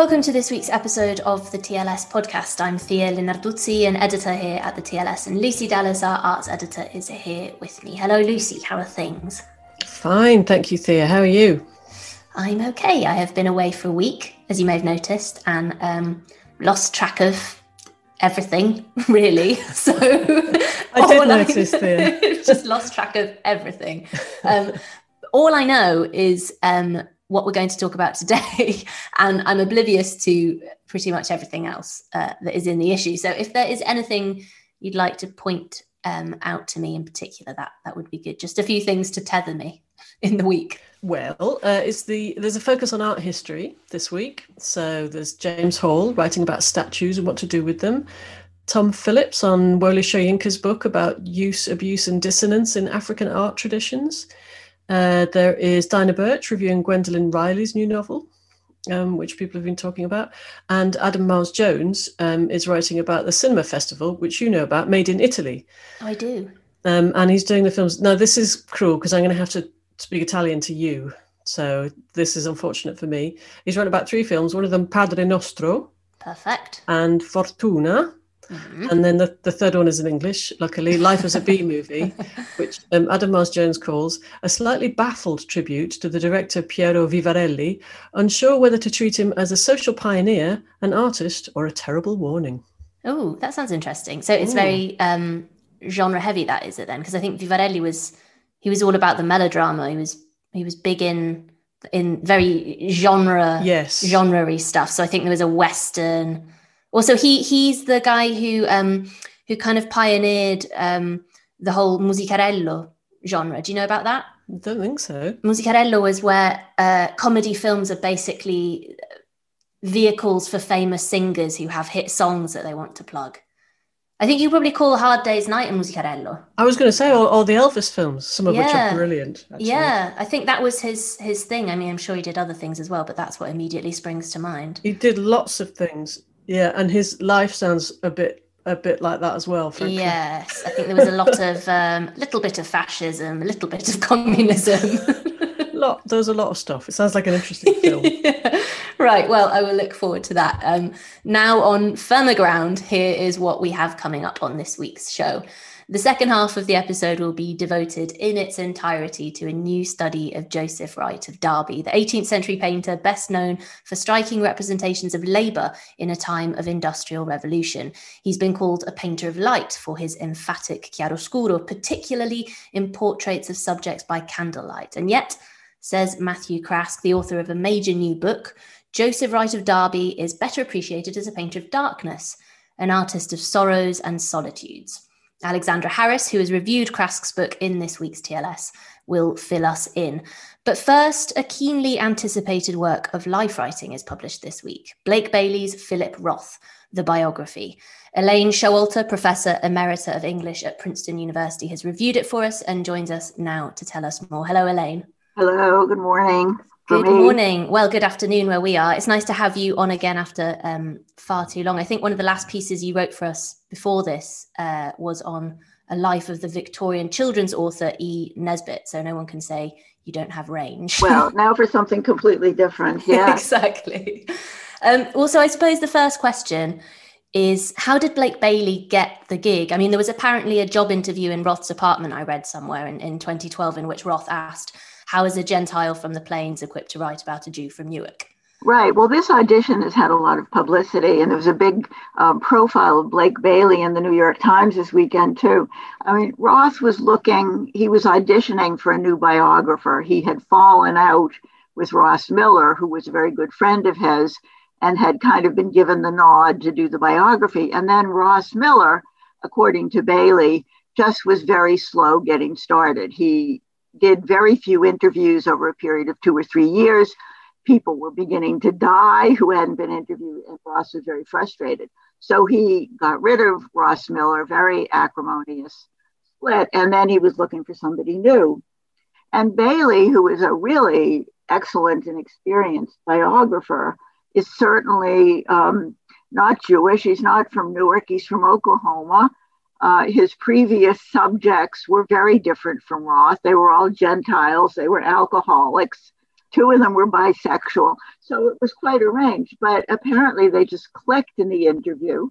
Welcome to this week's episode of the TLS podcast. I'm Thea Lenarduzzi, an editor here at the TLS, and Lucy Dallas, our arts editor, is here with me. Hello, Lucy. How are things? Fine, thank you, Thea. How are you? I'm okay. I have been away for a week, as you may have noticed, and um, lost track of everything, really. So I did notice, Thea. just lost track of everything. Um, all I know is um, what we're going to talk about today, and I'm oblivious to pretty much everything else uh, that is in the issue. So, if there is anything you'd like to point um, out to me in particular, that that would be good. Just a few things to tether me in the week. Well, uh, it's the there's a focus on art history this week. So there's James Hall writing about statues and what to do with them. Tom Phillips on Wole Soyinka's book about use, abuse, and dissonance in African art traditions. Uh, there is Dinah Birch reviewing Gwendoline Riley's new novel, um, which people have been talking about. And Adam Mars-Jones um, is writing about the cinema festival, which you know about, Made in Italy. I do. Um, and he's doing the films. Now, this is cruel because I'm going to have to speak Italian to you. So this is unfortunate for me. He's written about three films, one of them Padre Nostro. Perfect. And Fortuna. Mm-hmm. And then the, the third one is in English, luckily, Life as a Bee movie, which um, Adam Mars-Jones calls a slightly baffled tribute to the director Piero Vivarelli, unsure whether to treat him as a social pioneer, an artist, or a terrible warning. Oh, that sounds interesting. So it's Ooh. very um, genre heavy, that is it then? Because I think Vivarelli was he was all about the melodrama. He was he was big in in very genre yes genre stuff. So I think there was a western also he he's the guy who um who kind of pioneered um the whole musicarello genre do you know about that I don't think so musicarello is where uh, comedy films are basically vehicles for famous singers who have hit songs that they want to plug I think you probably call Hard Day's Night a musicarello. I was going to say all, the Elvis films, some of yeah. which are brilliant. Actually. Yeah, I think that was his his thing. I mean, I'm sure he did other things as well, but that's what immediately springs to mind. He did lots of things. Yeah, and his life sounds a bit a bit like that as well. Frankly. Yes, I think there was a lot of um, little bit of fascism, a little bit of communism. lot there's a lot of stuff. It sounds like an interesting film. yeah. Right. Well, I will look forward to that. Um, now on firmer ground, here is what we have coming up on this week's show. The second half of the episode will be devoted in its entirety to a new study of Joseph Wright of Derby, the 18th century painter best known for striking representations of labour in a time of industrial revolution. He's been called a painter of light for his emphatic chiaroscuro, particularly in portraits of subjects by candlelight. And yet, says Matthew Craske, the author of a major new book, Joseph Wright of Derby is better appreciated as a painter of darkness, an artist of sorrows and solitudes. Alexandra Harris, who has reviewed Craske's book in this week's TLS, will fill us in. But first, a keenly anticipated work of life writing is published this week Blake Bailey's Philip Roth, the biography. Elaine Showalter, Professor Emerita of English at Princeton University, has reviewed it for us and joins us now to tell us more. Hello, Elaine. Hello, good morning. Good morning. Well, good afternoon where we are. It's nice to have you on again after um, far too long. I think one of the last pieces you wrote for us before this uh, was on a life of the Victorian children's author E. Nesbit. So no one can say you don't have range. Well, now for something completely different. Yeah. exactly. Um, also, I suppose the first question is how did Blake Bailey get the gig? I mean, there was apparently a job interview in Roth's apartment I read somewhere in, in 2012 in which Roth asked, How is a Gentile from the plains equipped to write about a Jew from Newark? Right. Well, this audition has had a lot of publicity, and there was a big um, profile of Blake Bailey in the New York Times this weekend, too. I mean, Roth was looking, he was auditioning for a new biographer. He had fallen out with Ross Miller, who was a very good friend of his and had kind of been given the nod to do the biography. And then Ross Miller, according to Bailey, just was very slow getting started. He did very few interviews over a period of two or three years. People were beginning to die who hadn't been interviewed, and Ross was very frustrated. So he got rid of Ross Miller, very acrimonious split, and then he was looking for somebody new. And Bailey, who is a really excellent and experienced biographer, is certainly um, not Jewish. He's not from Newark, he's from Oklahoma. Uh, his previous subjects were very different from Roth. They were all Gentiles, they were alcoholics. Two of them were bisexual. So it was quite a range, but apparently they just clicked in the interview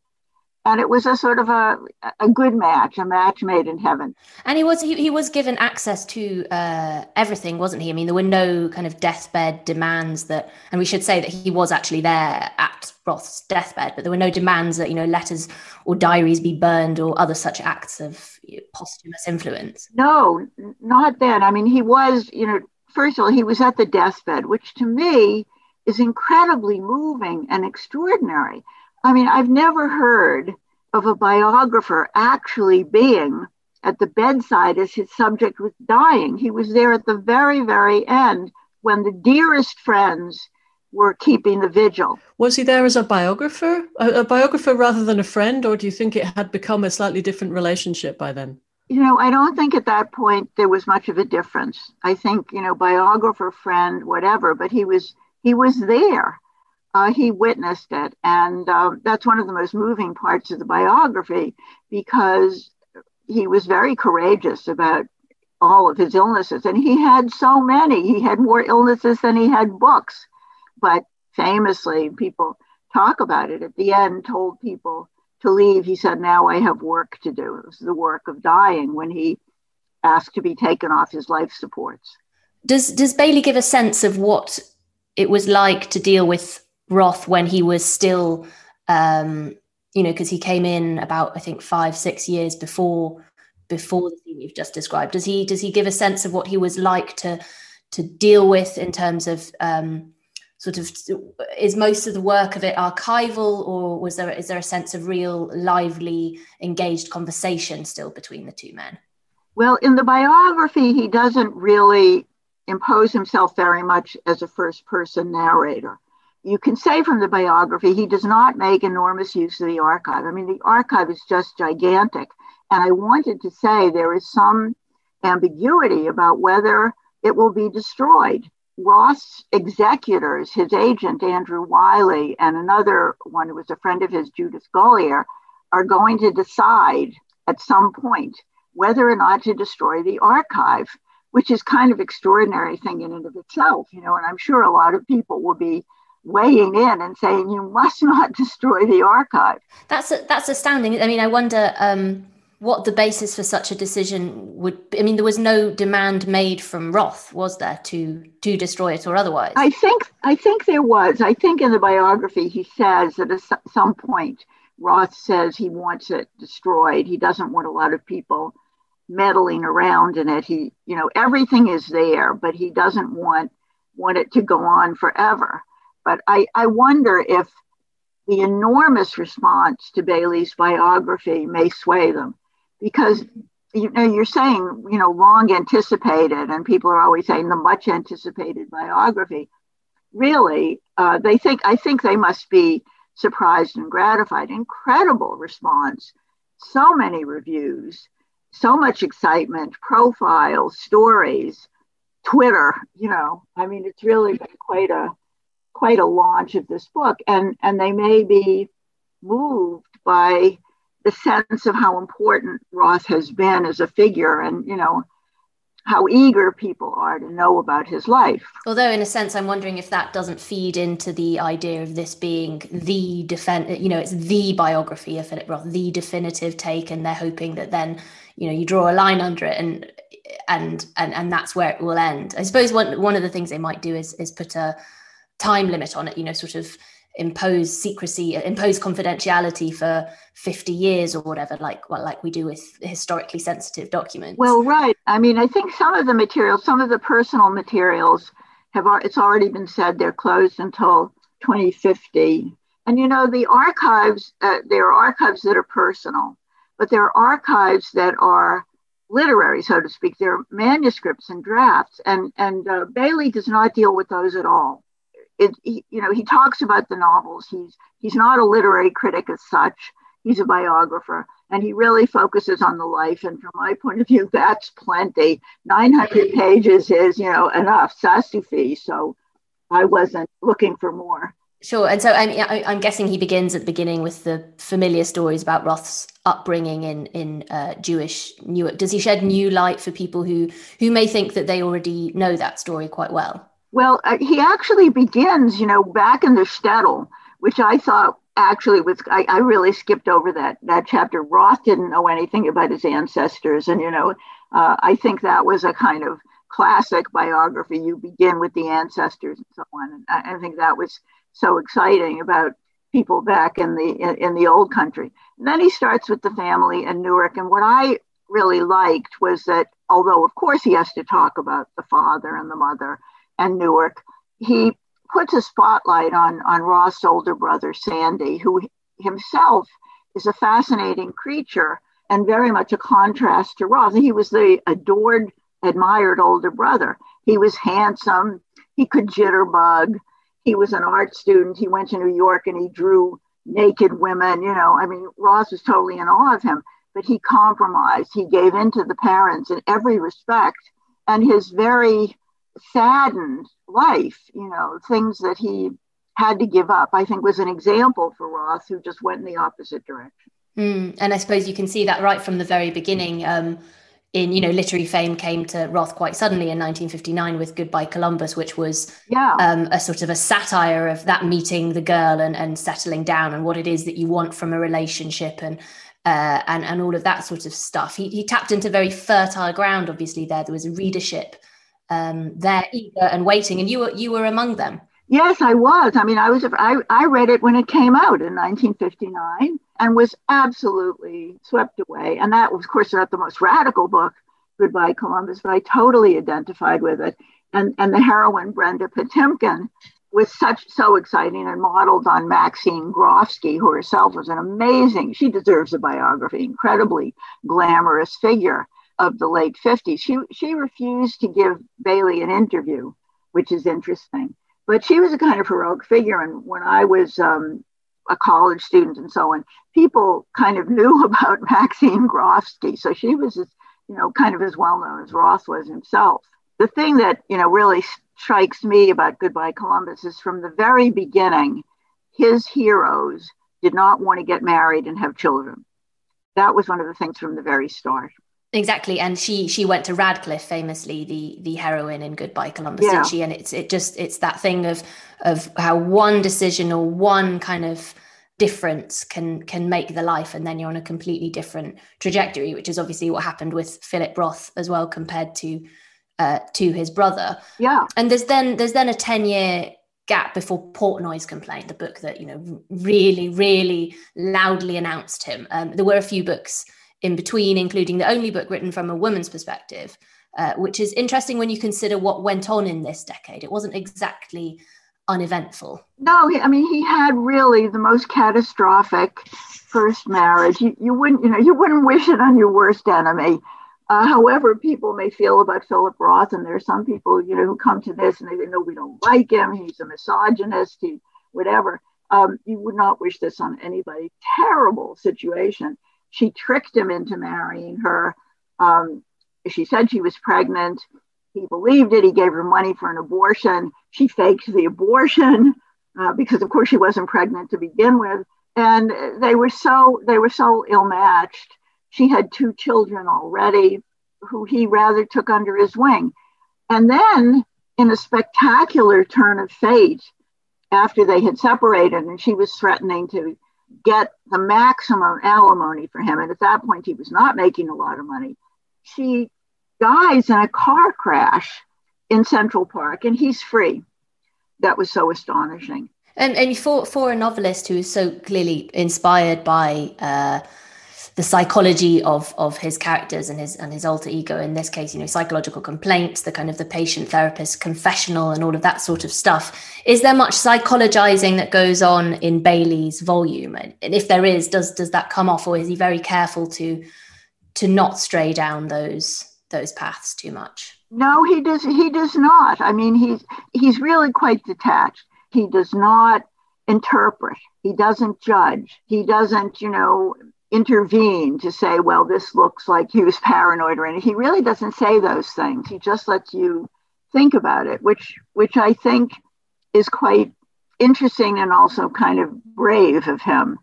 and it was a sort of a, a good match, a match made in heaven. And he was he, he was given access to uh, everything, wasn't he? I mean, there were no kind of deathbed demands that, and we should say that he was actually there at Roth's deathbed, but there were no demands that you know letters or diaries be burned or other such acts of you know, posthumous influence. No, not then. I mean, he was, you know, first of all, he was at the deathbed, which to me is incredibly moving and extraordinary I mean, I've never heard of a biographer actually being at the bedside as his subject was dying. He was there at the very, very end when the dearest friends were keeping the vigil. Was he there as a biographer, a, a, biographer rather than a friend, or do you think it had become a slightly different relationship by then? You know, I don't think at that point there was much of a difference. I think, you know, biographer, friend, whatever, but he was he was there uh, he witnessed it. And uh, that's one of the most moving parts of the biography because he was very courageous about all of his illnesses. And he had so many, he had more illnesses than he had books. But famously, people talk about it at the end, told people to leave. He said, Now I have work to do. It was the work of dying when he asked to be taken off his life supports. Does, does Bailey give a sense of what it was like to deal with Roth when he was still, um, you know, because he came in about I think five six years before before the thing you've just described. Does he does he give a sense of what he was like to to deal with in terms of um, sort of is most of the work of it archival or was there is there a sense of real lively engaged conversation still between the two men? Well, in the biography, he doesn't really impose himself very much as a first person narrator you can say from the biography, he does not make enormous use of the archive. I mean, the archive is just gigantic. And I wanted to say there is some ambiguity about whether it will be destroyed. Roth's executors, his agent, Andrew Wylie, and another one who was a friend of his, Judith Golier, are going to decide at some point whether or not to destroy the archive, which is kind of extraordinary thing in and of itself, you know, and I'm sure a lot of people will be weighing in and saying you must not destroy the archive. That's that's astounding. I mean, I wonder um, what the basis for such a decision would. Be. I mean, there was no demand made from Roth, was there, to to destroy it or otherwise? I think I think there was. I think in the biography he says that at some point Roth says he wants it destroyed. He doesn't want a lot of people meddling around in it. He, you know, everything is there, but he doesn't want want it to go on forever. But I, I wonder if the enormous response to Bailey's biography may sway them. Because you know you're saying you know long anticipated and people are always saying the much anticipated biography. Really uh, they think i think they must be surprised and gratified. Incredible response. So many reviews so much excitement profiles stories Twitter. You know, I mean, it's really been quite a quite a launch of this book, and and they may be moved by the sense of how important Roth has been as a figure, and you know how eager people are to know about his life. Although, in a sense, I'm wondering if that doesn't feed into the idea of this being the defend, you know, it's the biography of Philip Roth, the definitive take, and they're hoping that then, you know, you draw a line under it and and and and that's where it will end. I suppose one one of the things they might do is is put a time limit on it, you know, sort of impose secrecy, impose confidentiality for 50 years or whatever, like well, like we do with historically sensitive documents. Well, right. I mean, I think some of the materials, some of the personal materials have it's already been said they're closed until 2050. And you know, the archives, uh, there are archives that are personal, but there are archives that are literary, so to speak. They're manuscripts and drafts, and and uh, Bailey does not deal with those at all it, he, you know, he talks about the novels. He's he's not a literary critic as such. He's a biographer, and he really focuses on the life. And from my point of view, that's plenty. Nine hundred pages is, you know, enough. Ça suffit. So I wasn't looking for more. Sure. And so I'm, I'm guessing he begins at the beginning with the familiar stories about Roth's upbringing in in uh, Jewish Newark. Does he shed new light for people who who may think that they already know that story quite well? Well, uh, he actually begins, you know, back in the shtetl, which I thought actually was, I, I, really skipped over that, that chapter. Roth didn't know anything about his ancestors. And, you know, uh, I think that was a kind of classic biography. You begin with the ancestors and so on. And I, I think that was so exciting about people back in the in, in the old country. And then he starts with the family in Newark. And what I really liked was that although of course he has to talk about the father and the mother, and Newark, he puts a spotlight on, on Roth's older brother, Sandy, who himself is a fascinating creature and very much a contrast to Roth. He was the adored, admired older brother. He was handsome, he could jitterbug, he was an art student. He went to New York and he drew naked women. You know, I mean, Roth was totally in awe of him, but he compromised. He gave in to the parents in every respect. And his very saddened life, you know, things that he had to give up, I think was an example for Roth, who just went in the opposite direction. Mm, and I suppose you can see that right from the very beginning. Um, in you know, literary fame came to Roth quite suddenly in 1959 with Goodbye Columbus, which was yeah. um, a sort of a satire of that meeting the girl and, and settling down and what it is that you want from a relationship and uh, and and all of that sort of stuff. He, he tapped into very fertile ground. Obviously, there there was a readership um, they're eager and waiting, and you were you were among them. Yes, I was. I mean, I was. I, I read it when it came out in 1959 and was absolutely swept away. And that was, of course, not the most radical book, Goodbye Columbus, but I totally identified with it. And and the heroine Brenda Patimkin was such so exciting and modeled on Maxine Groffsky, who herself was an amazing. She deserves a biography, incredibly glamorous figure of the late 50s. She, she refused to give Bailey an interview, which is interesting. But she was a kind of heroic figure. And when I was um, a college student and so on, people kind of knew about Maxine Groffsky. So she was, as, you know, kind of as well known as Roth was himself. The thing that, you know, really strikes me about Goodbye Columbus is from the very beginning, his heroes did not want to get married and have children. That was one of the things from the very start. Exactly, and she she went to Radcliffe, famously the the heroine in Goodbye Columbus, yeah. didn't she? And it's it just it's that thing of of how one decision or one kind of difference can can make the life, and then you're on a completely different trajectory, which is obviously what happened with Philip Roth as well, compared to uh, to his brother. Yeah, and there's then there's then a ten year gap before Portnoy's complaint, the book that you know really really loudly announced him. Um, there were a few books in between, including the only book written from a woman's perspective, uh, which is interesting when you consider what went on in this decade. It wasn't exactly uneventful. No, I mean he had really the most catastrophic first marriage. You, you wouldn't, you know, you wouldn't wish it on your worst enemy. Uh, however, people may feel about Philip Roth, and there are some people, you know, who come to this and they know we don't like him. He's a misogynist. He whatever. Um, you would not wish this on anybody. Terrible situation she tricked him into marrying her. Um, she said she was pregnant. he believed it. He gave her money for an abortion. She faked the abortion uh, because, of course, she wasn't pregnant to begin with. And they were so they were so ill matched. She had two children already, who he rather took under his wing. And then, in a spectacular turn of fate, after they had separated, and she was threatening to get the maximum alimony for him, and at that point he was not making a lot of money. She dies in a car crash in Central Park, and he's free. That was so astonishing. And, and for for a novelist who is so clearly inspired by uh, the psychology of of his characters and his and his alter ego in this case you know psychological complaints the kind of the patient therapist confessional and all of that sort of stuff. Is there much psychologizing that goes on in bailey's volume? And if there is does does that come off or is he very careful to to not stray down those those paths too much? No he does he does not. I mean he's he's really quite detached. He does not interpret. He doesn't judge. He doesn't you know intervene to say well this looks like he was paranoid or anything he really doesn't say those things he just lets you think about it which which i think is quite interesting and also kind of brave of him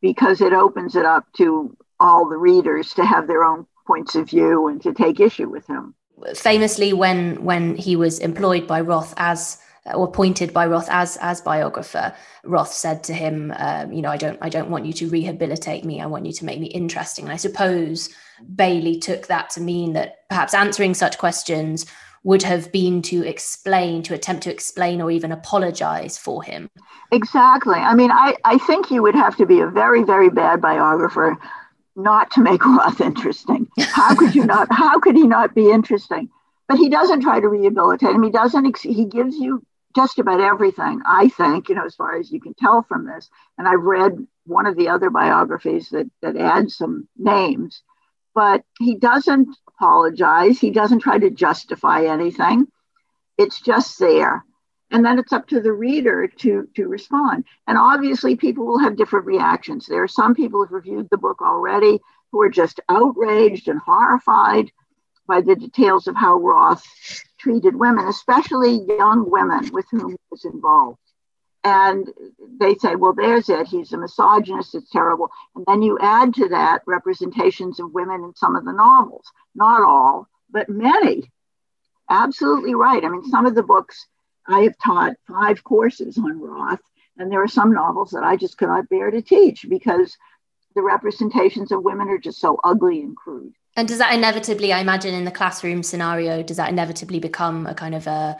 because it opens it up to all the readers to have their own points of view and to take issue with him. Famously, when when he was employed by Roth as or appointed by Roth as as biographer, Roth said to him, um, "You know, I don't I don't want you to rehabilitate me. I want you to make me interesting." And I suppose Bailey took that to mean that perhaps answering such questions would have been to explain, to attempt to explain or even apologize for him. Exactly. I mean, I, I think you would have to be a very, very bad biographer not to make Roth interesting. How could you not? How could he not be interesting? But he doesn't try to rehabilitate him. He doesn't. He gives you just about everything. I think, you know, as far as you can tell from this. And I've read one of the other biographies that that adds some names, but he doesn't apologize. He doesn't try to justify anything. It's just there and then it's up to the reader to to respond and obviously people will have different reactions there are some people who've reviewed the book already who are just outraged and horrified by the details of how roth treated women especially young women with whom he was involved. And they say well there's it. He's a misogynist. It's terrible. And then you add to that representations of women in some of the novels. Not all but many. Absolutely right. I mean some of the books I have taught five courses on Roth, and there are some novels that I just cannot bear to teach because the representations of women are just so ugly and crude. And does that inevitably, I imagine, in the classroom scenario, does that inevitably become a kind of a,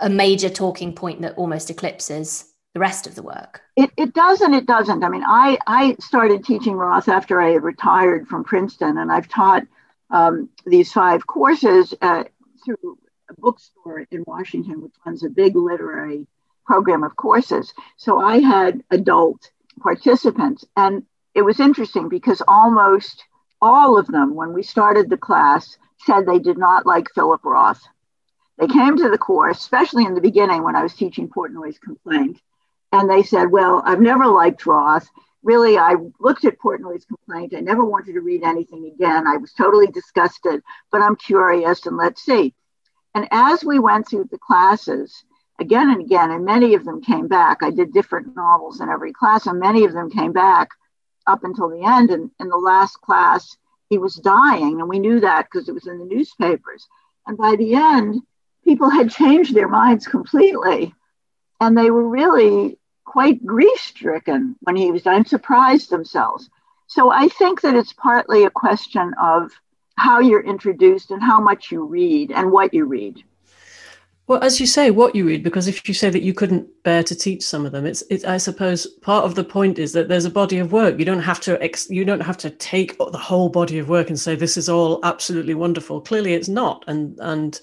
a major talking point that almost eclipses the rest of the work? It, it does and it doesn't. I mean, I, I started teaching Roth after I had retired from Princeton, and I've taught um, these five courses uh, through a bookstore in Washington, which runs a big literary program of courses. So I had adult participants. And it was interesting because almost all of them, when we started the class, said they did not like Philip Roth. They came to the course, especially in the beginning when I was teaching Portnoy's complaint, and they said, Well, I've never liked Roth. Really, I looked at Portnoy's complaint. I never wanted to read anything again. I was totally disgusted, but I'm curious and let's see. And as we went through the classes, again and again, and many of them came back. I did different novels in every class, and many of them came back up until the end. And in the last class, he was dying, and we knew that because it was in the newspapers. And by the end, people had changed their minds completely, and they were really quite grief stricken when he was dying, surprised themselves. So I think that it's partly a question of how you're introduced and how much you read and what you read. Well, as you say, what you read, because if you say that you couldn't bear to teach some of them, it's, it's I suppose part of the point is that there's a body of work. You don't have to, ex, you don't have to take the whole body of work and say this is all absolutely wonderful. Clearly, it's not, and and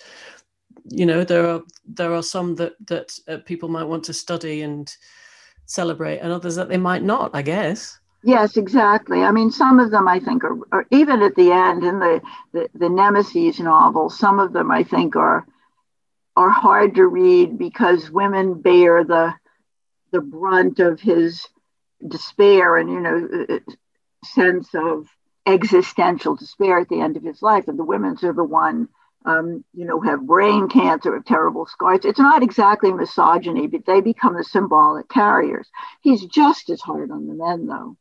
you know there are there are some that that uh, people might want to study and celebrate, and others that they might not. I guess. Yes, exactly. I mean, some of them I think are, are even at the end in the, the, the Nemesis novel, some of them I think are are hard to read because women bear the the brunt of his despair and you know uh, uh, sense of existential despair at the end of his life, and the women's are the one um, you know, have brain cancer, have terrible scars. It's not exactly misogyny, but they become the symbolic carriers. He's just as hard on the men, though.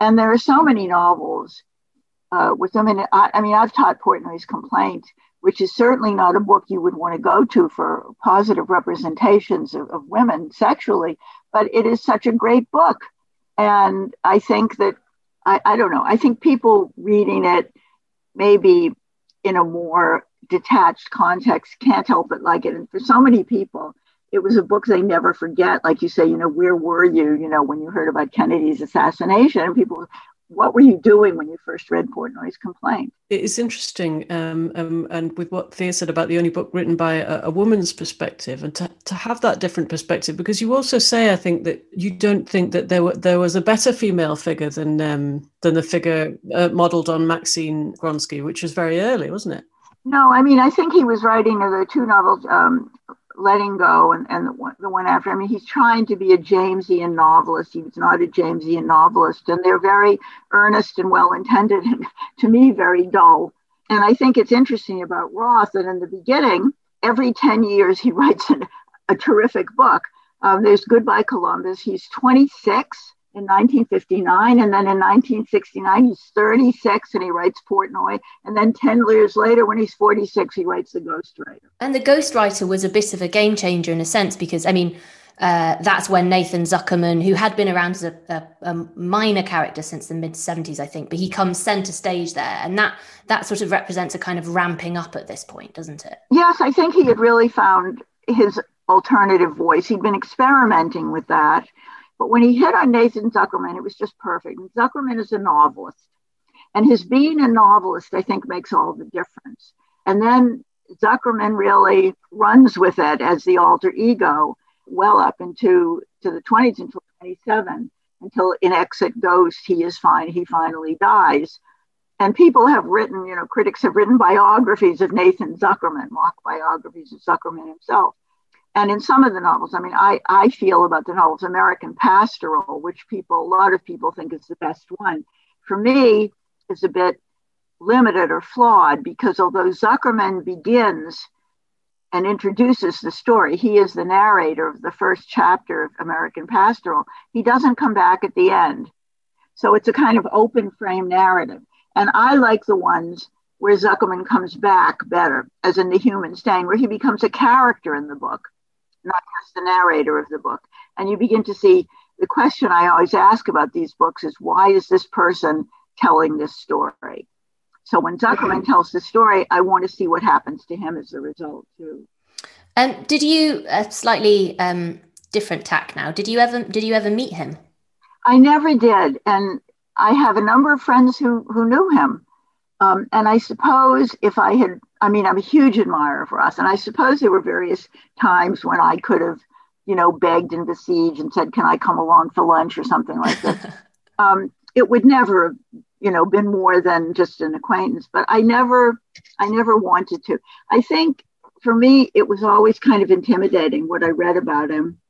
And there are so many novels uh, with them. And I, I mean, I've taught Portnoy's Complaint, which is certainly not a book you would want to go to for positive representations of, of women sexually, but it is such a great book. And I think that, I, I don't know, I think people reading it maybe in a more detached context can't help but like it. And for so many people, it was a book they never forget. Like you say, you know, where were you, you know, when you heard about Kennedy's assassination? And people, what were you doing when you first read Portnoy's complaint? It's interesting, um, um, and with what Thea said about the only book written by a, a, woman's perspective, and to, to have that different perspective, because you also say, I think that you don't think that there were there was a better female figure than um, than the figure uh, modelled on Maxine Groffsky, which was very early, wasn't it? No, I mean, I think he was writing the two novels, um, letting go and, and the, one, the one after. I mean, he's trying to be a Jamesian novelist. He's not a Jamesian novelist. And they're very earnest and well intended, and to me, very dull. And I think it's interesting about Roth that in the beginning, every 10 years, he writes an, a terrific book. Um, there's Goodbye Columbus. He's 26 in 1959. And then in 1969, he's 36 and he writes Portnoy. And then 10 years later, when he's 46, he writes The Ghostwriter. And The Ghostwriter was a bit of a game changer in a sense because, I mean, uh, that's when Nathan Zuckerman, who had been around as a, a, a minor character since the mid 70s, I think, but he comes center stage there. And that that sort of represents a kind of ramping up at this point, doesn't it? Yes, I think he had really found his alternative voice. He'd been experimenting with that. But when he hit on Nathan Zuckerman, it was just perfect. And Zuckerman is a novelist. And his being a novelist, I think, makes all the difference. And then Zuckerman really runs with it as the alter ego well up into to the 20s until 27, until in Exit Ghost, he is fine, he finally dies. And people have written, you know, critics have written biographies of Nathan Zuckerman, mock biographies of Zuckerman himself and in some of the novels, I mean, I, I feel about the novels American Pastoral, which people, a lot of people think is the best one. For me, is a bit limited or flawed because although Zuckerman begins and introduces the story, he is the narrator of the first chapter of American Pastoral, he doesn't come back at the end. So it's a kind of open frame narrative. And I like the ones where Zuckerman comes back better, as in The Human Stain, where he becomes a character in the book not just the narrator of the book. And you begin to see the question I always ask about these books is why is this person telling this story? So when Zuckerman tells the story, I want to see what happens to him as a result too. And um, did you a slightly um, different tack now? Did you ever did you ever meet him? I never did, and I have a number of friends who who knew him. Um, and I suppose if I had I mean, I'm a huge admirer of Roth, and I suppose there were various times when I could have, you know, begged and besieged and said, "Can I come along for lunch?" or something like that. um, it would never have, you know, been more than just an acquaintance. But I never, I never wanted to. I think for me, it was always kind of intimidating what I read about him.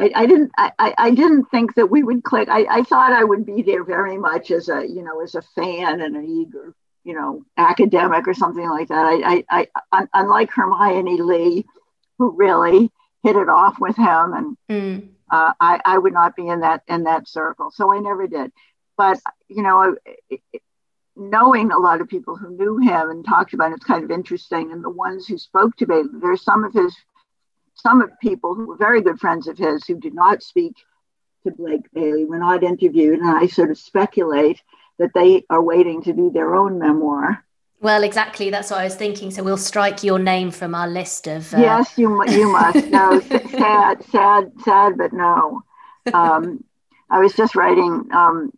I, I didn't, I, I didn't think that we would click. I, I thought I would be there very much as a, you know, as a fan and an eager you know, academic or something like that. I, I, I unlike Hermione Lee, who really hit it off with him, and mm. uh, I, I would not be in that in that circle. So I never did. But you know, knowing a lot of people who knew him and talked about it, it's kind of interesting. And the ones who spoke to me, there's some of his, some of people who were very good friends of his who did not speak to Blake Bailey, were not interviewed, and I sort of speculate that they are waiting to do their own memoir. Well, exactly. That's what I was thinking. So we'll strike your name from our list of. Uh... Yes, you you must. No, sad, sad, sad, but no. Um, I was just writing um,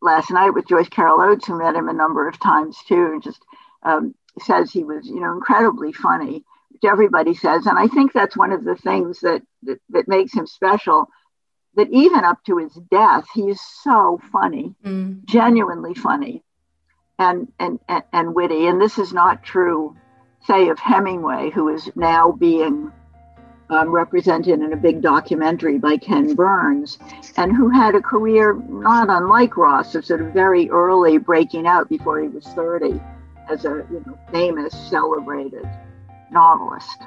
last night with Joyce Carol Oates, who met him a number of times too. and Just um, says he was, you know, incredibly funny, which everybody says, and I think that's one of the things that that, that makes him special that even up to his death, he is so funny, mm. genuinely funny, and, and and and witty. And this is not true, say, of Hemingway, who is now being um, represented in a big documentary by Ken Burns, and who had a career not unlike Roth, of sort of very early breaking out before he was thirty. as a you know, famous, celebrated novelist.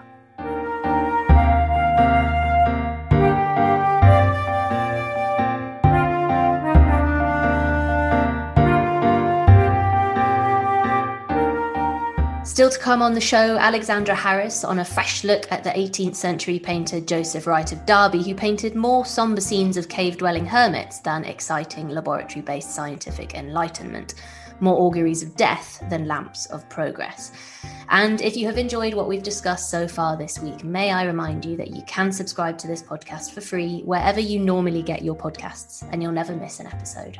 Still to come on the show, Alexandra Harris on a fresh look at the 18th century painter Joseph Wright of Derby, who painted more somber scenes of cave dwelling hermits than exciting laboratory based scientific enlightenment, more auguries of death than lamps of progress. And if you have enjoyed what we've discussed so far this week, may I remind you that you can subscribe to this podcast for free wherever you normally get your podcasts, and you'll never miss an episode.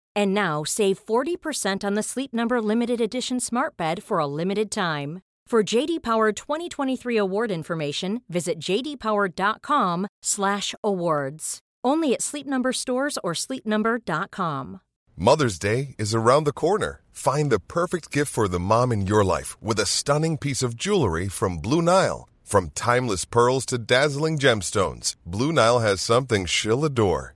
And now save 40% on the Sleep Number limited edition smart bed for a limited time. For JD Power 2023 award information, visit jdpower.com/awards. Only at Sleep Number stores or sleepnumber.com. Mother's Day is around the corner. Find the perfect gift for the mom in your life with a stunning piece of jewelry from Blue Nile. From timeless pearls to dazzling gemstones, Blue Nile has something she'll adore.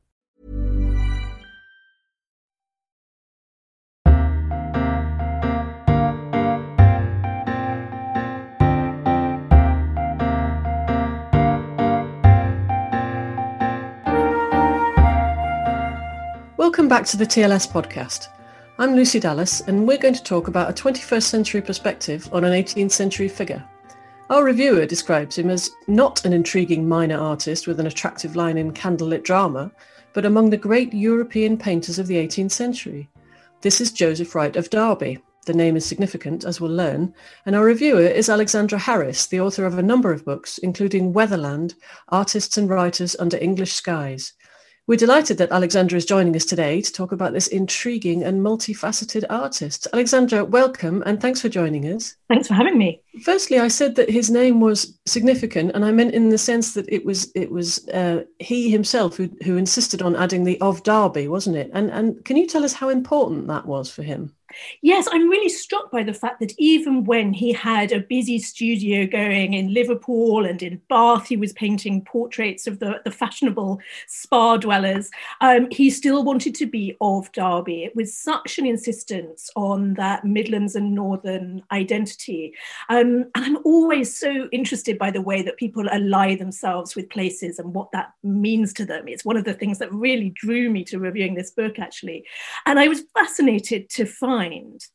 Welcome back to the TLS podcast. I'm Lucy Dallas, and we're going to talk about a 21st century perspective on an 18th century figure. Our reviewer describes him as not an intriguing minor artist with an attractive line in candlelit drama, but among the great European painters of the 18th century. This is Joseph Wright of Derby. The name is significant, as we'll learn, and our reviewer is Alexandra Harris, the author of a number of books, including Weatherland Artists and Writers Under English Skies, we're delighted that Alexandra is joining us today to talk about this intriguing and multifaceted artist. Alexandra, welcome and thanks for joining us. Thanks for having me. Firstly, I said that his name was significant, and I meant in the sense that it was it was uh, he himself who who insisted on adding the of Derby, wasn't it? And and can you tell us how important that was for him? Yes, I'm really struck by the fact that even when he had a busy studio going in Liverpool and in Bath, he was painting portraits of the, the fashionable spa dwellers, um, he still wanted to be of Derby. It was such an insistence on that Midlands and Northern identity. Um, and I'm always so interested by the way that people ally themselves with places and what that means to them. It's one of the things that really drew me to reviewing this book, actually. And I was fascinated to find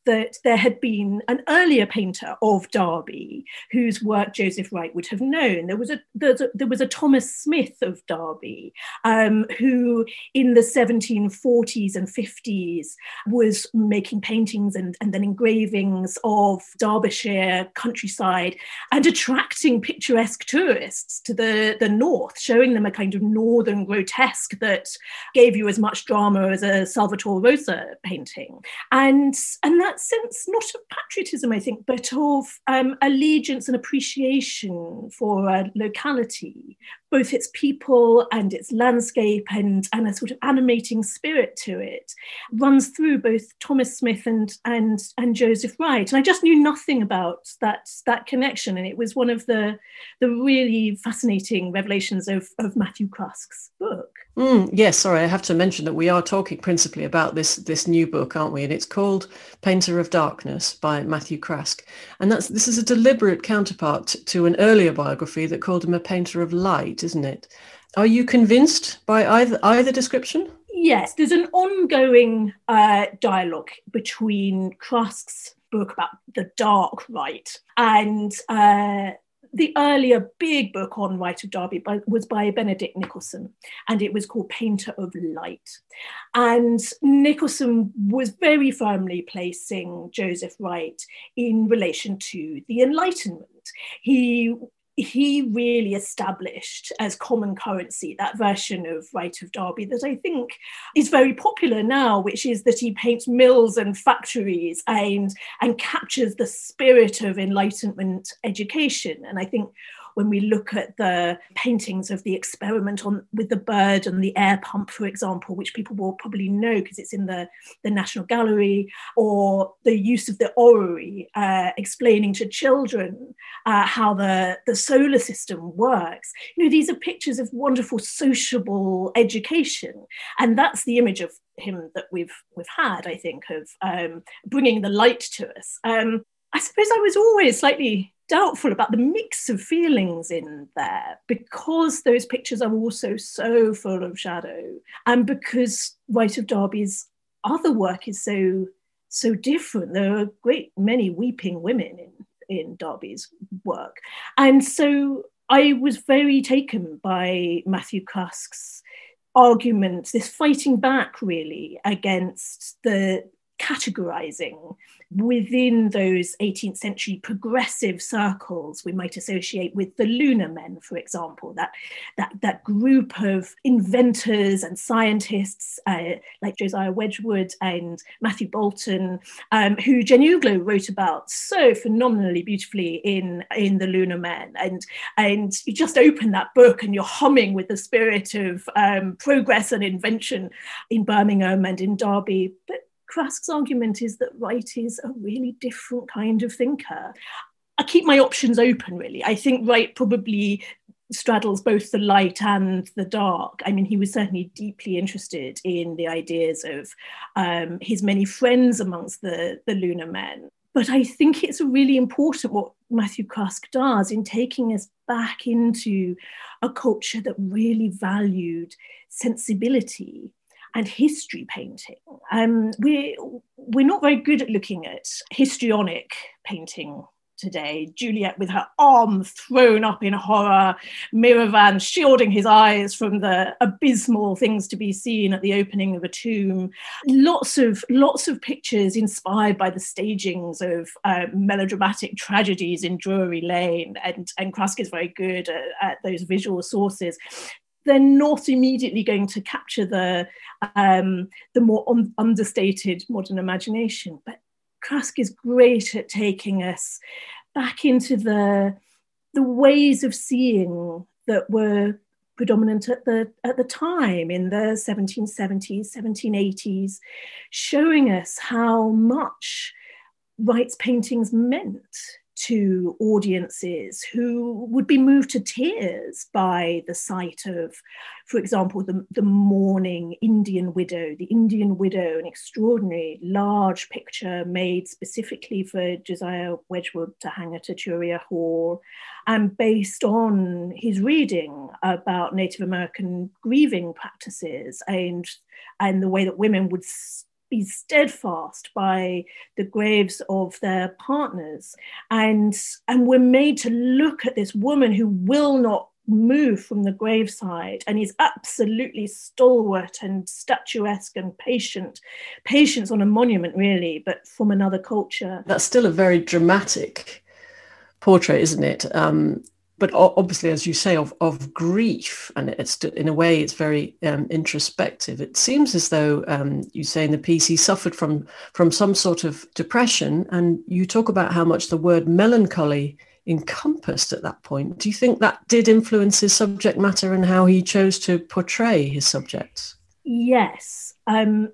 that there had been an earlier painter of Derby whose work Joseph Wright would have known. There was a, a there was a Thomas Smith of Derby um, who, in the 1740s and 50s, was making paintings and, and then engravings of Derbyshire countryside and attracting picturesque tourists to the, the north, showing them a kind of northern grotesque that gave you as much drama as a Salvator Rosa painting. And and that sense not of patriotism, I think, but of um, allegiance and appreciation for a locality, both its people and its landscape and, and a sort of animating spirit to it runs through both Thomas Smith and, and, and Joseph Wright. And I just knew nothing about that, that connection. And it was one of the, the really fascinating revelations of, of Matthew Craske's book. Mm, yes, sorry, I have to mention that we are talking principally about this, this new book, aren't we? And it's called Painter of Darkness by Matthew Crusk. And that's this is a deliberate counterpart to an earlier biography that called him a painter of light isn't it? Are you convinced by either either description? Yes, there's an ongoing uh, dialogue between Craske's book about the dark right and uh, the earlier big book on Wright of Derby by, was by Benedict Nicolson, and it was called Painter of Light. And Nicolson was very firmly placing Joseph Wright in relation to the Enlightenment. He he really established as common currency that version of Wright of Derby that I think is very popular now, which is that he paints mills and factories and, and captures the spirit of Enlightenment education. And I think when we look at the paintings of the experiment on with the bird and the air pump, for example, which people will probably know because it's in the, the National Gallery, or the use of the orrery, uh, explaining to children uh, how the, the solar system works. You know, these are pictures of wonderful sociable education. And that's the image of him that we've we've had, I think, of um, bringing the light to us. Um, I suppose I was always slightly doubtful about the mix of feelings in there because those pictures are also so full of shadow and because Wright of Derby's other work is so so different. There are a great many weeping women in, in Derby's work. And so I was very taken by Matthew Craske's argument, this fighting back really against the categorizing within those 18th century progressive circles we might associate with the lunar men for example that that that group of inventors and scientists uh, like josiah wedgwood and matthew boulton um, who Jane Uglow wrote about so phenomenally beautifully in in the lunar men. And and you just open that book and you're humming with the spirit of um, progress and invention in birmingham and in derby. But Craske's argument is that Wright is a really different kind of thinker. I keep my options open, really. I think Wright probably straddles both the light and the dark. I mean, he was certainly deeply interested in the ideas of um, his many friends amongst the, the lunar men. But I think it's really important what Matthew Craske does in taking us back into a culture that really valued sensibility and history painting. Um, we're, we're not very good at looking at histrionic painting today. Juliet with her arm thrown up in horror, Miravan shielding his eyes from the abysmal things to be seen at the opening of a tomb. Lots of lots of pictures inspired by the stagings of uh, melodramatic tragedies in Drury Lane, and and Craske is very good at, at those visual sources they're not immediately going to capture the um, the more un- understated modern imagination. But Craske is great at taking us back into the the ways of seeing that were predominant at the at the time in the 1770s 1780s showing us how much Wright's paintings meant to audiences who would be moved to tears by the sight of, for example, the, the mourning Indian widow. The Indian widow, an extraordinary large picture made specifically for Josiah Wedgwood to hang at Etruria Hall, and based on his reading about Native American grieving practices and, and the way that women would be steadfast by the graves of their partners. And and we're made to look at this woman who will not move from the graveside and is absolutely stalwart and statuesque and patient patience on a monument really but from another culture. That's still a very dramatic portrait isn't it? Um, but obviously, as you say, of, of grief, and it's in a way it's very um, introspective. It seems as though um, you say in the piece he suffered from from some sort of depression, and you talk about how much the word melancholy encompassed at that point. Do you think that did influence his subject matter and how he chose to portray his subjects? Yes, um,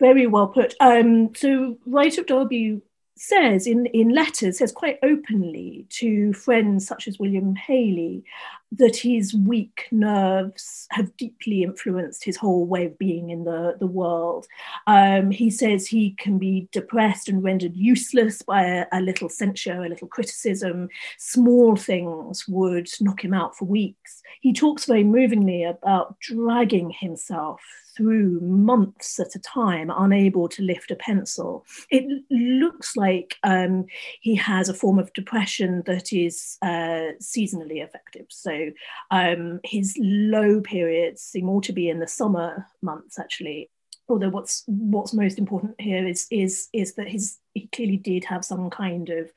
very well put. Um, so, Wright of Derby says in, in letters, says quite openly to friends such as William Hayley that his weak nerves have deeply influenced his whole way of being in the, the world. Um, he says he can be depressed and rendered useless by a, a little censure, a little criticism. Small things would knock him out for weeks. He talks very movingly about dragging himself through months at a time, unable to lift a pencil. It looks like um, he has a form of depression that is uh, seasonally affective. So um, his low periods seem all to be in the summer months, actually. Although what's what's most important here is is is that his he clearly did have some kind of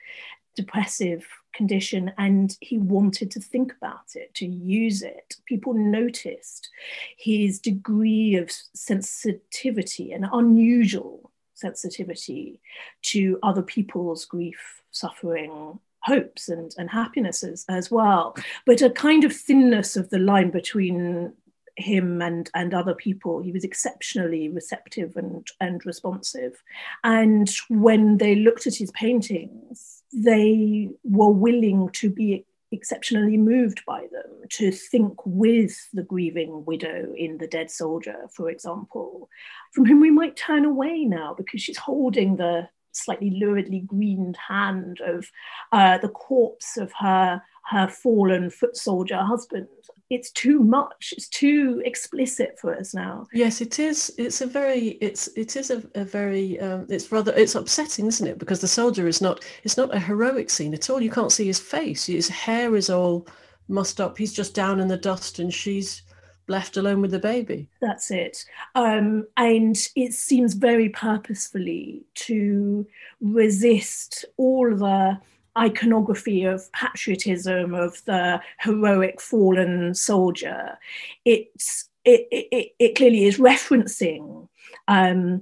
depressive condition and he wanted to think about it, to use it. People noticed his degree of sensitivity, an unusual sensitivity to other people's grief, suffering, hopes and, and happinesses as well, but a kind of thinness of the line between him and and other people he was exceptionally receptive and and responsive and when they looked at his paintings they were willing to be exceptionally moved by them, to think with the grieving widow in The Dead Soldier, for example, from whom we might turn away now because she's holding the slightly luridly greened hand of uh, the corpse of her, her fallen foot soldier husband. It's too much. It's too explicit for us now. Yes it is. It's a very it's it is a, a very um, it's rather it's upsetting isn't it? Because the soldier is not it's not a heroic scene at all. You can't see his face. His hair is all mussed up. He's just down in the dust and she's left alone with the baby that's it um, and it seems very purposefully to resist all the iconography of patriotism of the heroic fallen soldier. It's it, it, it clearly is referencing um,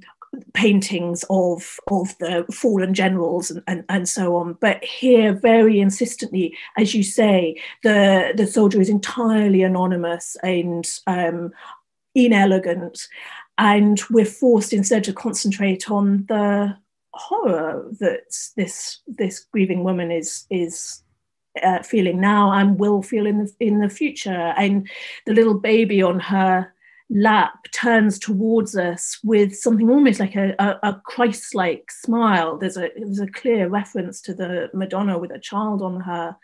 paintings of of the fallen generals and, and, and so on. But here, very insistently, as you say, the the soldier is entirely anonymous and um, inelegant, and we're forced instead to concentrate on the horror that this this grieving woman is is uh, feeling now and will feel in the in the future. And the little baby on her lap turns towards us with something almost like a, a, a Christ-like smile. There's a there's a clear reference to the Madonna with a child on her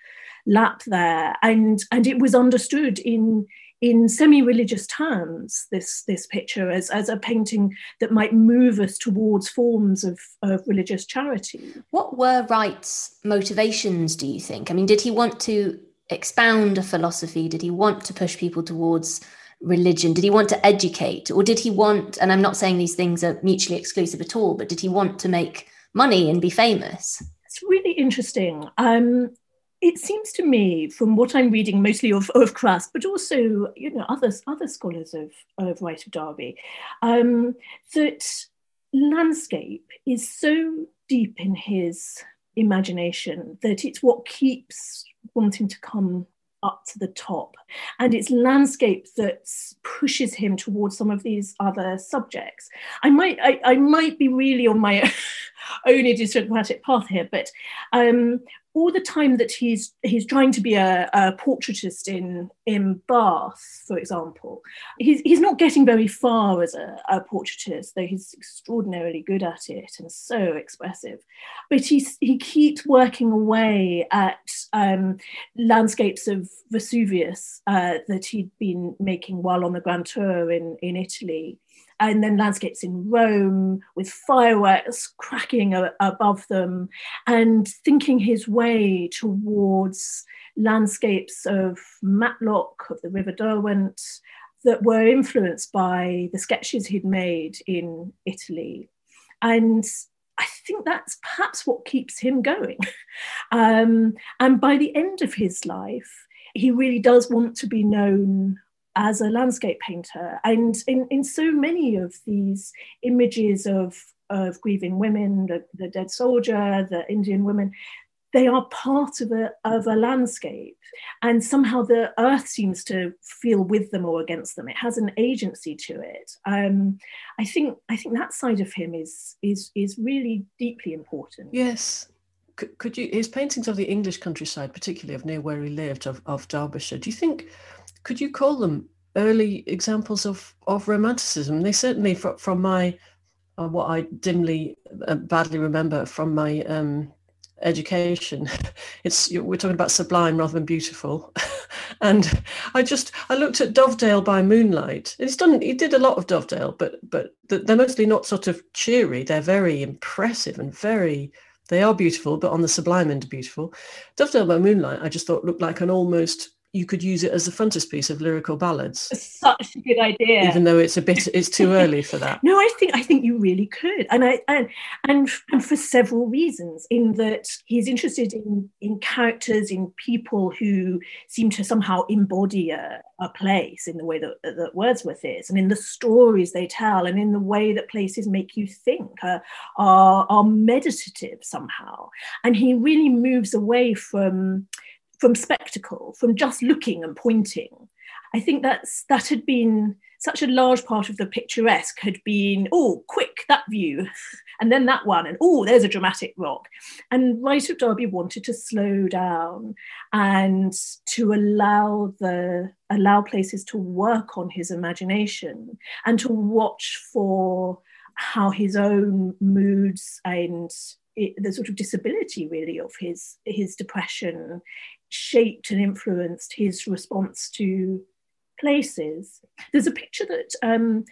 lap there, and and it was understood in in semi-religious terms this this picture as, as a painting that might move us towards forms of, of religious charity. What were wright's motivations do you think? I mean did he want to expound a philosophy? Did he want to push people towards religion? Did he want to educate or did he want and i'm not saying these things are mutually exclusive at all but did he want to make money and be famous? It's really interesting. Um, it seems to me, from what I'm reading, mostly of, of but also you know others other scholars of, of Wright of Derby, um, that landscape is so deep in his imagination that it's what keeps wanting to come up to the top. And it's landscape that pushes him towards some of these other subjects. I might I, I might be really on my own idiosyncratic path here, but um, all the time that he's he's trying to be a, a, portraitist in in Bath, for example, he's he's not getting very far as a, a, portraitist, though he's extraordinarily good at it and so expressive. But he's he keeps working away at um, landscapes of Vesuvius uh, that he'd been making while on the Grand Tour in in Italy and then landscapes in Rome with fireworks cracking a- above them, and thinking his way towards landscapes of Matlock, of the River Derwent, that were influenced by the sketches he'd made in Italy. And I think that's perhaps what keeps him going. Um, and by the end of his life, he really does want to be known as a landscape painter. And in, in so many of these images of, of grieving women, the, the dead soldier, the Indian women, they are part of a, of a landscape. And somehow the earth seems to feel with them or against them. It has an agency to it. Um, i think i think that side of him is is is really deeply important. Yes. Could, you his paintings of the english countryside particularly of near where he lived of, of derbyshire do you think could you call them early examples of of romanticism? They certainly from, from my uh, what i dimly uh, badly remember from my um, education it's we're talking about sublime rather than beautiful. And i just i looked at dovedale by moonlight he's done he did a lot of dovedale but but they're mostly not sort of cheery they're very impressive and very they are beautiful but on the sublime end beautiful. Dovedale by moonlight i just thought looked like an almost you could use it as a frontispiece of lyrical ballads. Such a good idea. Even though it's a bit, it's too early for that. no, I think I think you really could, and I and and and for several reasons. In that he's interested in in characters, in people who seem to somehow embody a, a place in the way that that Wordsworth is, and in the stories they tell, and in the way that places make you think, uh, are are meditative somehow. And he really moves away from from spectacle, from just looking and pointing. I think that's that had been such a large part of the picturesque had been, oh, quick, that view, and then that one, and oh, there's a dramatic rock. And Wright of Derby wanted to slow down and to allow the allow places to work on his imagination and to watch for how his own moods and it, the sort of disability really of his his depression shaped and influenced his response to places. There's a picture that um,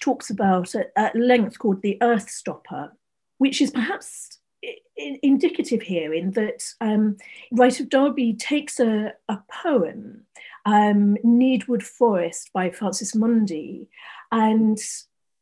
talks about at, at, length called the Earth Stopper, which is perhaps I- indicative here in that um, Wright of Derby takes a, a poem, um, Needwood Forest by Francis Mundy, and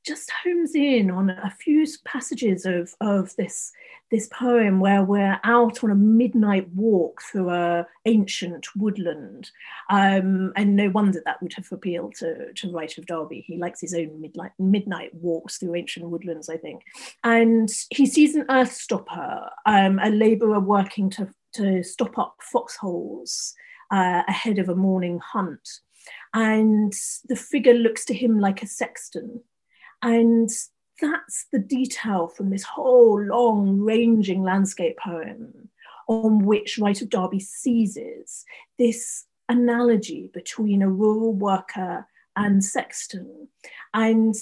just homes in on a few passages of, of this, this poem where we're out on a midnight walk through a ancient woodland. Um, and no wonder that would have appealed to, to Wright of Derby. He likes his own midnight, midnight walks through ancient woodlands, I think. And he sees an earth stopper, um, a labourer working to, to stop up foxholes uh, ahead of a morning hunt. And the figure looks to him like a sexton and that's the detail from this whole long ranging landscape poem on which Wright of Derby seizes this analogy between a rural worker and sexton. And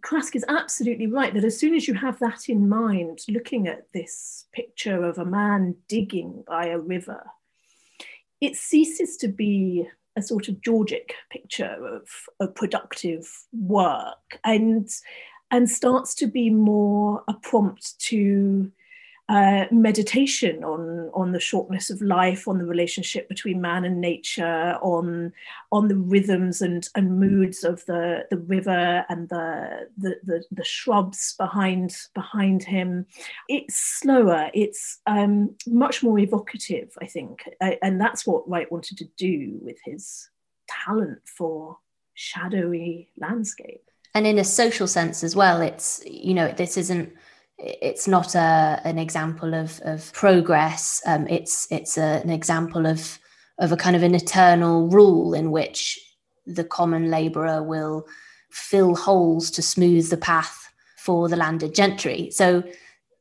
Craske is absolutely right that as soon as you have that in mind, looking at this picture of a man digging by a river, it ceases to be a sort of Georgic picture of, of productive work and and starts to be more a prompt to uh, meditation on on the shortness of life, on the relationship between man and nature, on on the rhythms and, and moods of the, the river and the, the, the the shrubs behind behind him. It's slower. It's um, much more evocative, I think, and that's what Wright wanted to do with his talent for shadowy landscape. And in a social sense as well, it's you know this isn't it's not a, an example of, of progress. Um, it's it's a, an example of of a kind of an eternal rule in which the common labourer will fill holes to smooth the path for the landed gentry. So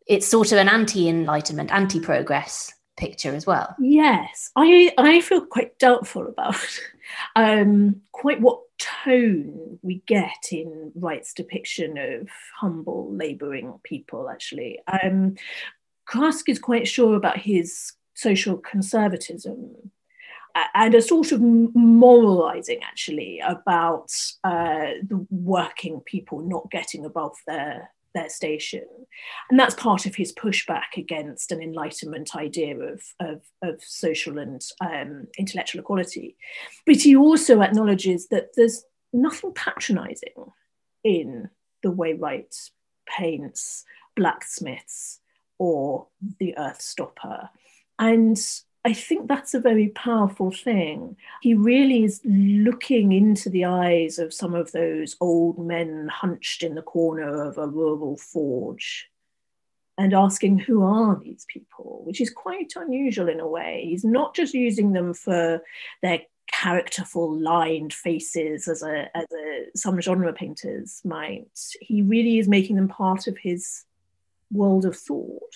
it's sort of an anti-enlightenment, anti-progress picture as well. Yes, I I feel quite doubtful about um, quite what tone we get in Wright's depiction of humble labouring people, actually. Um, Craske is quite sure about his social conservatism and a sort of moralizing actually about uh, the working people not getting above their their station. And that's part of his pushback against an Enlightenment idea of, of, of social and um, intellectual equality. But he also acknowledges that there's nothing patronizing in the way Wright paints blacksmiths or the earth stopper. And I think that's a very powerful thing. He really is looking into the eyes of some of those old men hunched in the corner of a rural forge and asking who are these people, which is quite unusual in a way. He's not just using them for their characterful lined faces as a as a some genre painters might. He really is making them part of his world of thought.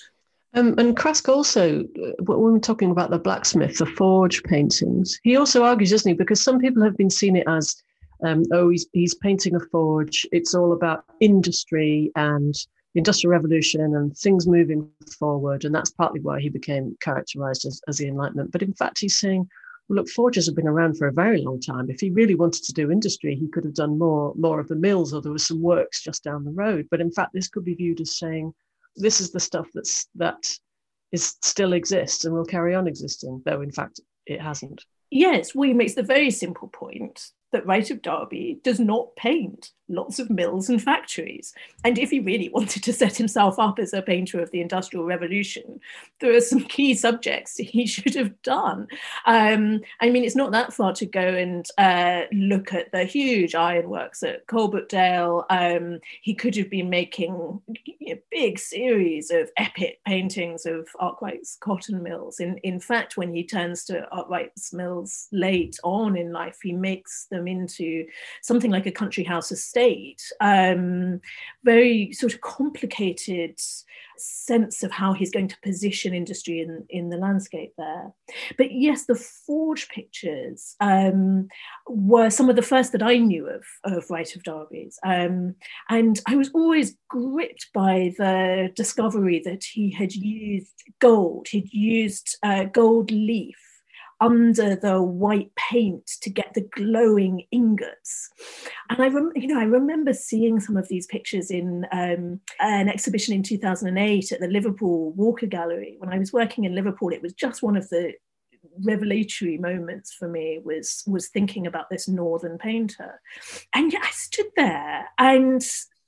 Um, and Craske also, uh, when we're talking about the blacksmith, the forge paintings, he also argues, doesn't he? Because some people have been seeing it as, um, oh, he's, he's painting a forge. It's all about industry and the industrial revolution and things moving forward. And that's partly why he became characterized as, as the Enlightenment. But in fact, he's saying, well, look, forges have been around for a very long time. If he really wanted to do industry, he could have done more, more of the mills or there was some works just down the road. But in fact, this could be viewed as saying, this is the stuff that's that is still exists and will carry on existing, though in fact it hasn't. Yes, he makes the very simple point that Wright of Derby does not paint lots of mills and factories. And if he really wanted to set himself up as a painter of the Industrial Revolution, there are some key subjects he should have done. Um, I mean, it's not that far to go and uh, look at the huge ironworks at Coalbrookdale. Um, he could have been making a big series of epic paintings of Arkwright's cotton mills. In, in fact, when he turns to Arkwright's mills late on in life, he makes them into something like a country house estate um, very sort of complicated sense of how he's going to position industry in, in the landscape there. But yes, the Forge pictures um, were some of the first that I knew of, of Wright of Derby's. Um, and I was always gripped by the discovery that he had used gold, he'd used uh, gold leaf under the white paint to get the glowing ingots. And I, rem- you know, I remember seeing some of these pictures in um, an exhibition in 2008 at the Liverpool Walker Gallery. When I was working in Liverpool, it was just one of the revelatory moments for me was was thinking about this northern painter and i stood there and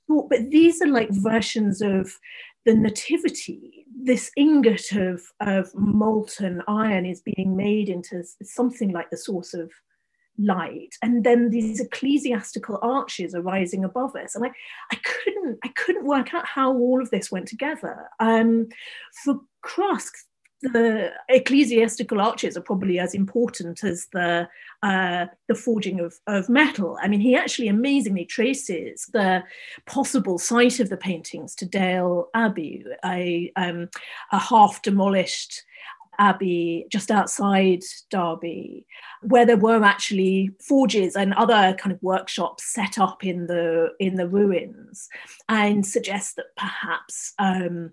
thought but these are like versions of the nativity, this ingot of, of molten iron is being made into something like the source of light. And then these ecclesiastical arches are rising above us. And i i couldn't i couldn't work out how all of this went together. Um for Craske the ecclesiastical arches are probably as important as the uh, the forging of, of metal. I mean, he actually amazingly traces the possible site of the paintings to Dale Abbey, a, um, a half demolished abbey just outside Derby, where there were actually forges and other kind of workshops set up in the in the ruins, and suggests that perhaps um,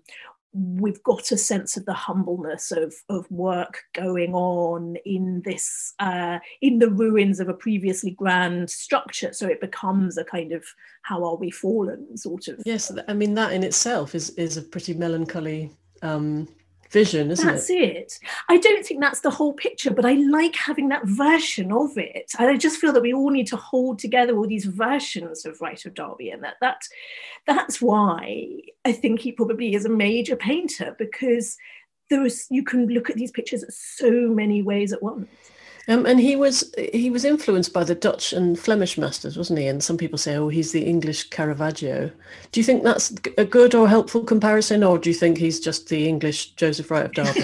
we've got a sense of the humbleness of, of work going on in this uh, in the ruins of a previously grand structure. So it becomes a kind of how are we fallen sort of yes i mean that in itself is is a pretty melancholy um, vision, isn't that's it? That's it. I don't think that's the whole picture, but I like having that version of it. And I just feel that we all need to hold together all these versions of Wright of Derby, and that that that's why I think he probably is a major painter because there is you can look at these pictures so many ways at once. Um, and he was he was influenced by the Dutch and Flemish masters, wasn't he? And some people say, "Oh, he's the English Caravaggio." Do you think that's a good or helpful comparison, or do you think he's just the English Joseph Wright of Derby?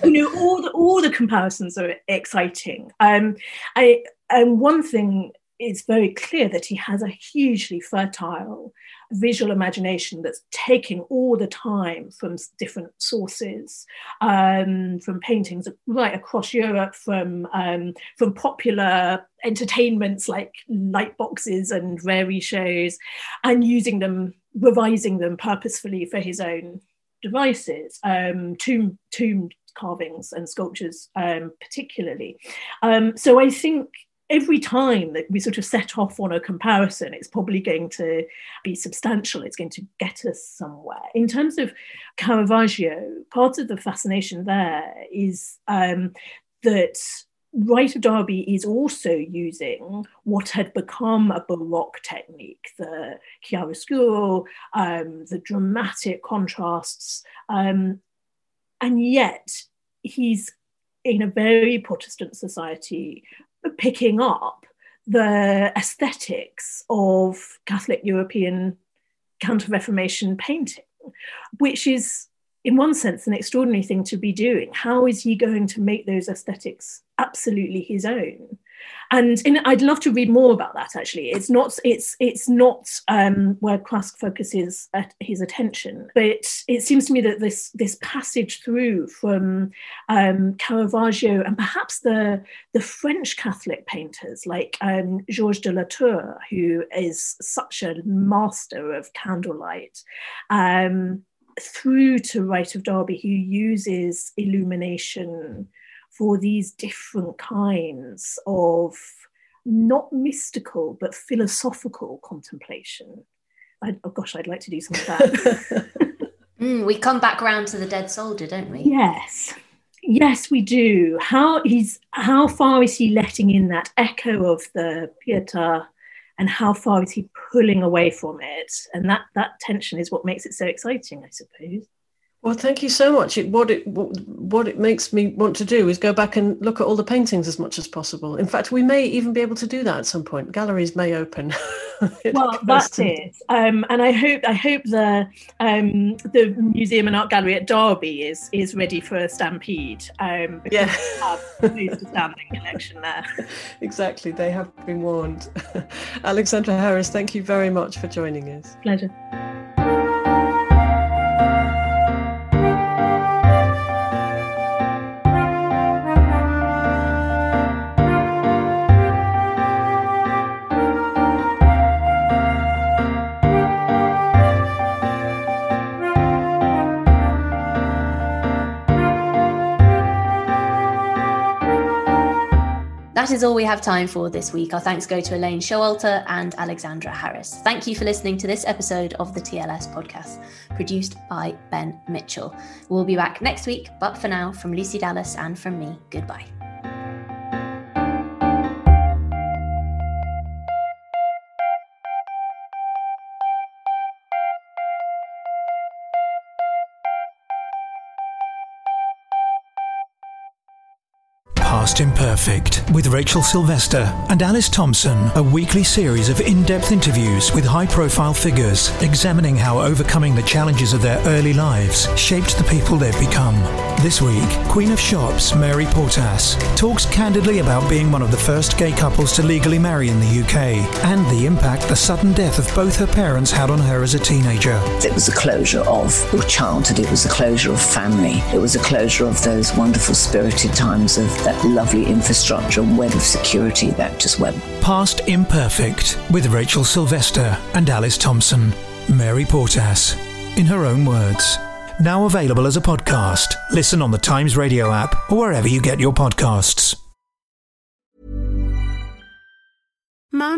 you know, all the all the comparisons are exciting. Um, I and one thing is very clear that he has a hugely fertile visual imagination that's taking all the time from different sources, um, from paintings right across Europe, from um, from popular entertainments like light boxes and raree shows, and using them, revising them purposefully for his own devices, um, tomb tomb carvings and sculptures, um, particularly. Um, so I think every time that we sort of set off on a comparison, it's probably going to be substantial. It's going to get us somewhere. In terms of Caravaggio, part of the fascination there is um, that Wright of Derby is also using what had become a Baroque technique, the chiaroscuro, um, the dramatic contrasts, um, and yet he's in a very Protestant society picking up the aesthetics of Catholic European Counter Reformation painting, which is in one sense, an extraordinary thing to be doing. How is he going to make those aesthetics absolutely his own? And I'd love to read more about that. Actually, it's not it's it's not um, where Craske focuses his attention, but it seems to me that this this passage through from um, Caravaggio and perhaps the the French Catholic painters like um, Georges de la Tour, who is such a master of candlelight. Um, through to Wright of Derby, who uses illumination for these different kinds of not mystical but philosophical contemplation. I, oh gosh, I'd like to do some of that. mm, we come back around to the dead soldier, don't we? Yes. Yes, we do. How he's how far is he letting in that echo of the Pietà and how far is he pulling away from it and that that tension is what makes it so exciting i suppose well thank you so much. It, what it what it makes me want to do is go back and look at all the paintings as much as possible. In fact we may even be able to do that at some point. Galleries may open. Well that's to... it um, and i hope i hope the um, the museum and art gallery at derby is is ready for a stampede um, yeah. have a standing collection there. Exactly. They have been warned. Alexandra harris thank you very much for joining us. Pleasure is all we have time for this week. Our thanks go to Elaine Showalter and Alexandra Harris. Thank you for listening to this episode of the TLS podcast, produced by Ben Mitchell. We'll be back next week, but for now, from Lucy Dallas and from me, goodbye. Imperfect with Rachel Sylvester and Alice Thompson, a weekly series of in depth interviews with high profile figures examining how overcoming the challenges of their early lives shaped the people they've become. This week, Queen of Shops, Mary Portas, talks candidly about being one of the first gay couples to legally marry in the UK and the impact the sudden death of both her parents had on her as a teenager. It was a closure of your childhood, it was a closure of family, it was a closure of those wonderful spirited times of that lovely infrastructure web of security that just web. Past Imperfect with Rachel Sylvester and Alice Thompson. Mary Portas, in her own words. Now available as a podcast. Listen on the Times Radio app or wherever you get your podcasts.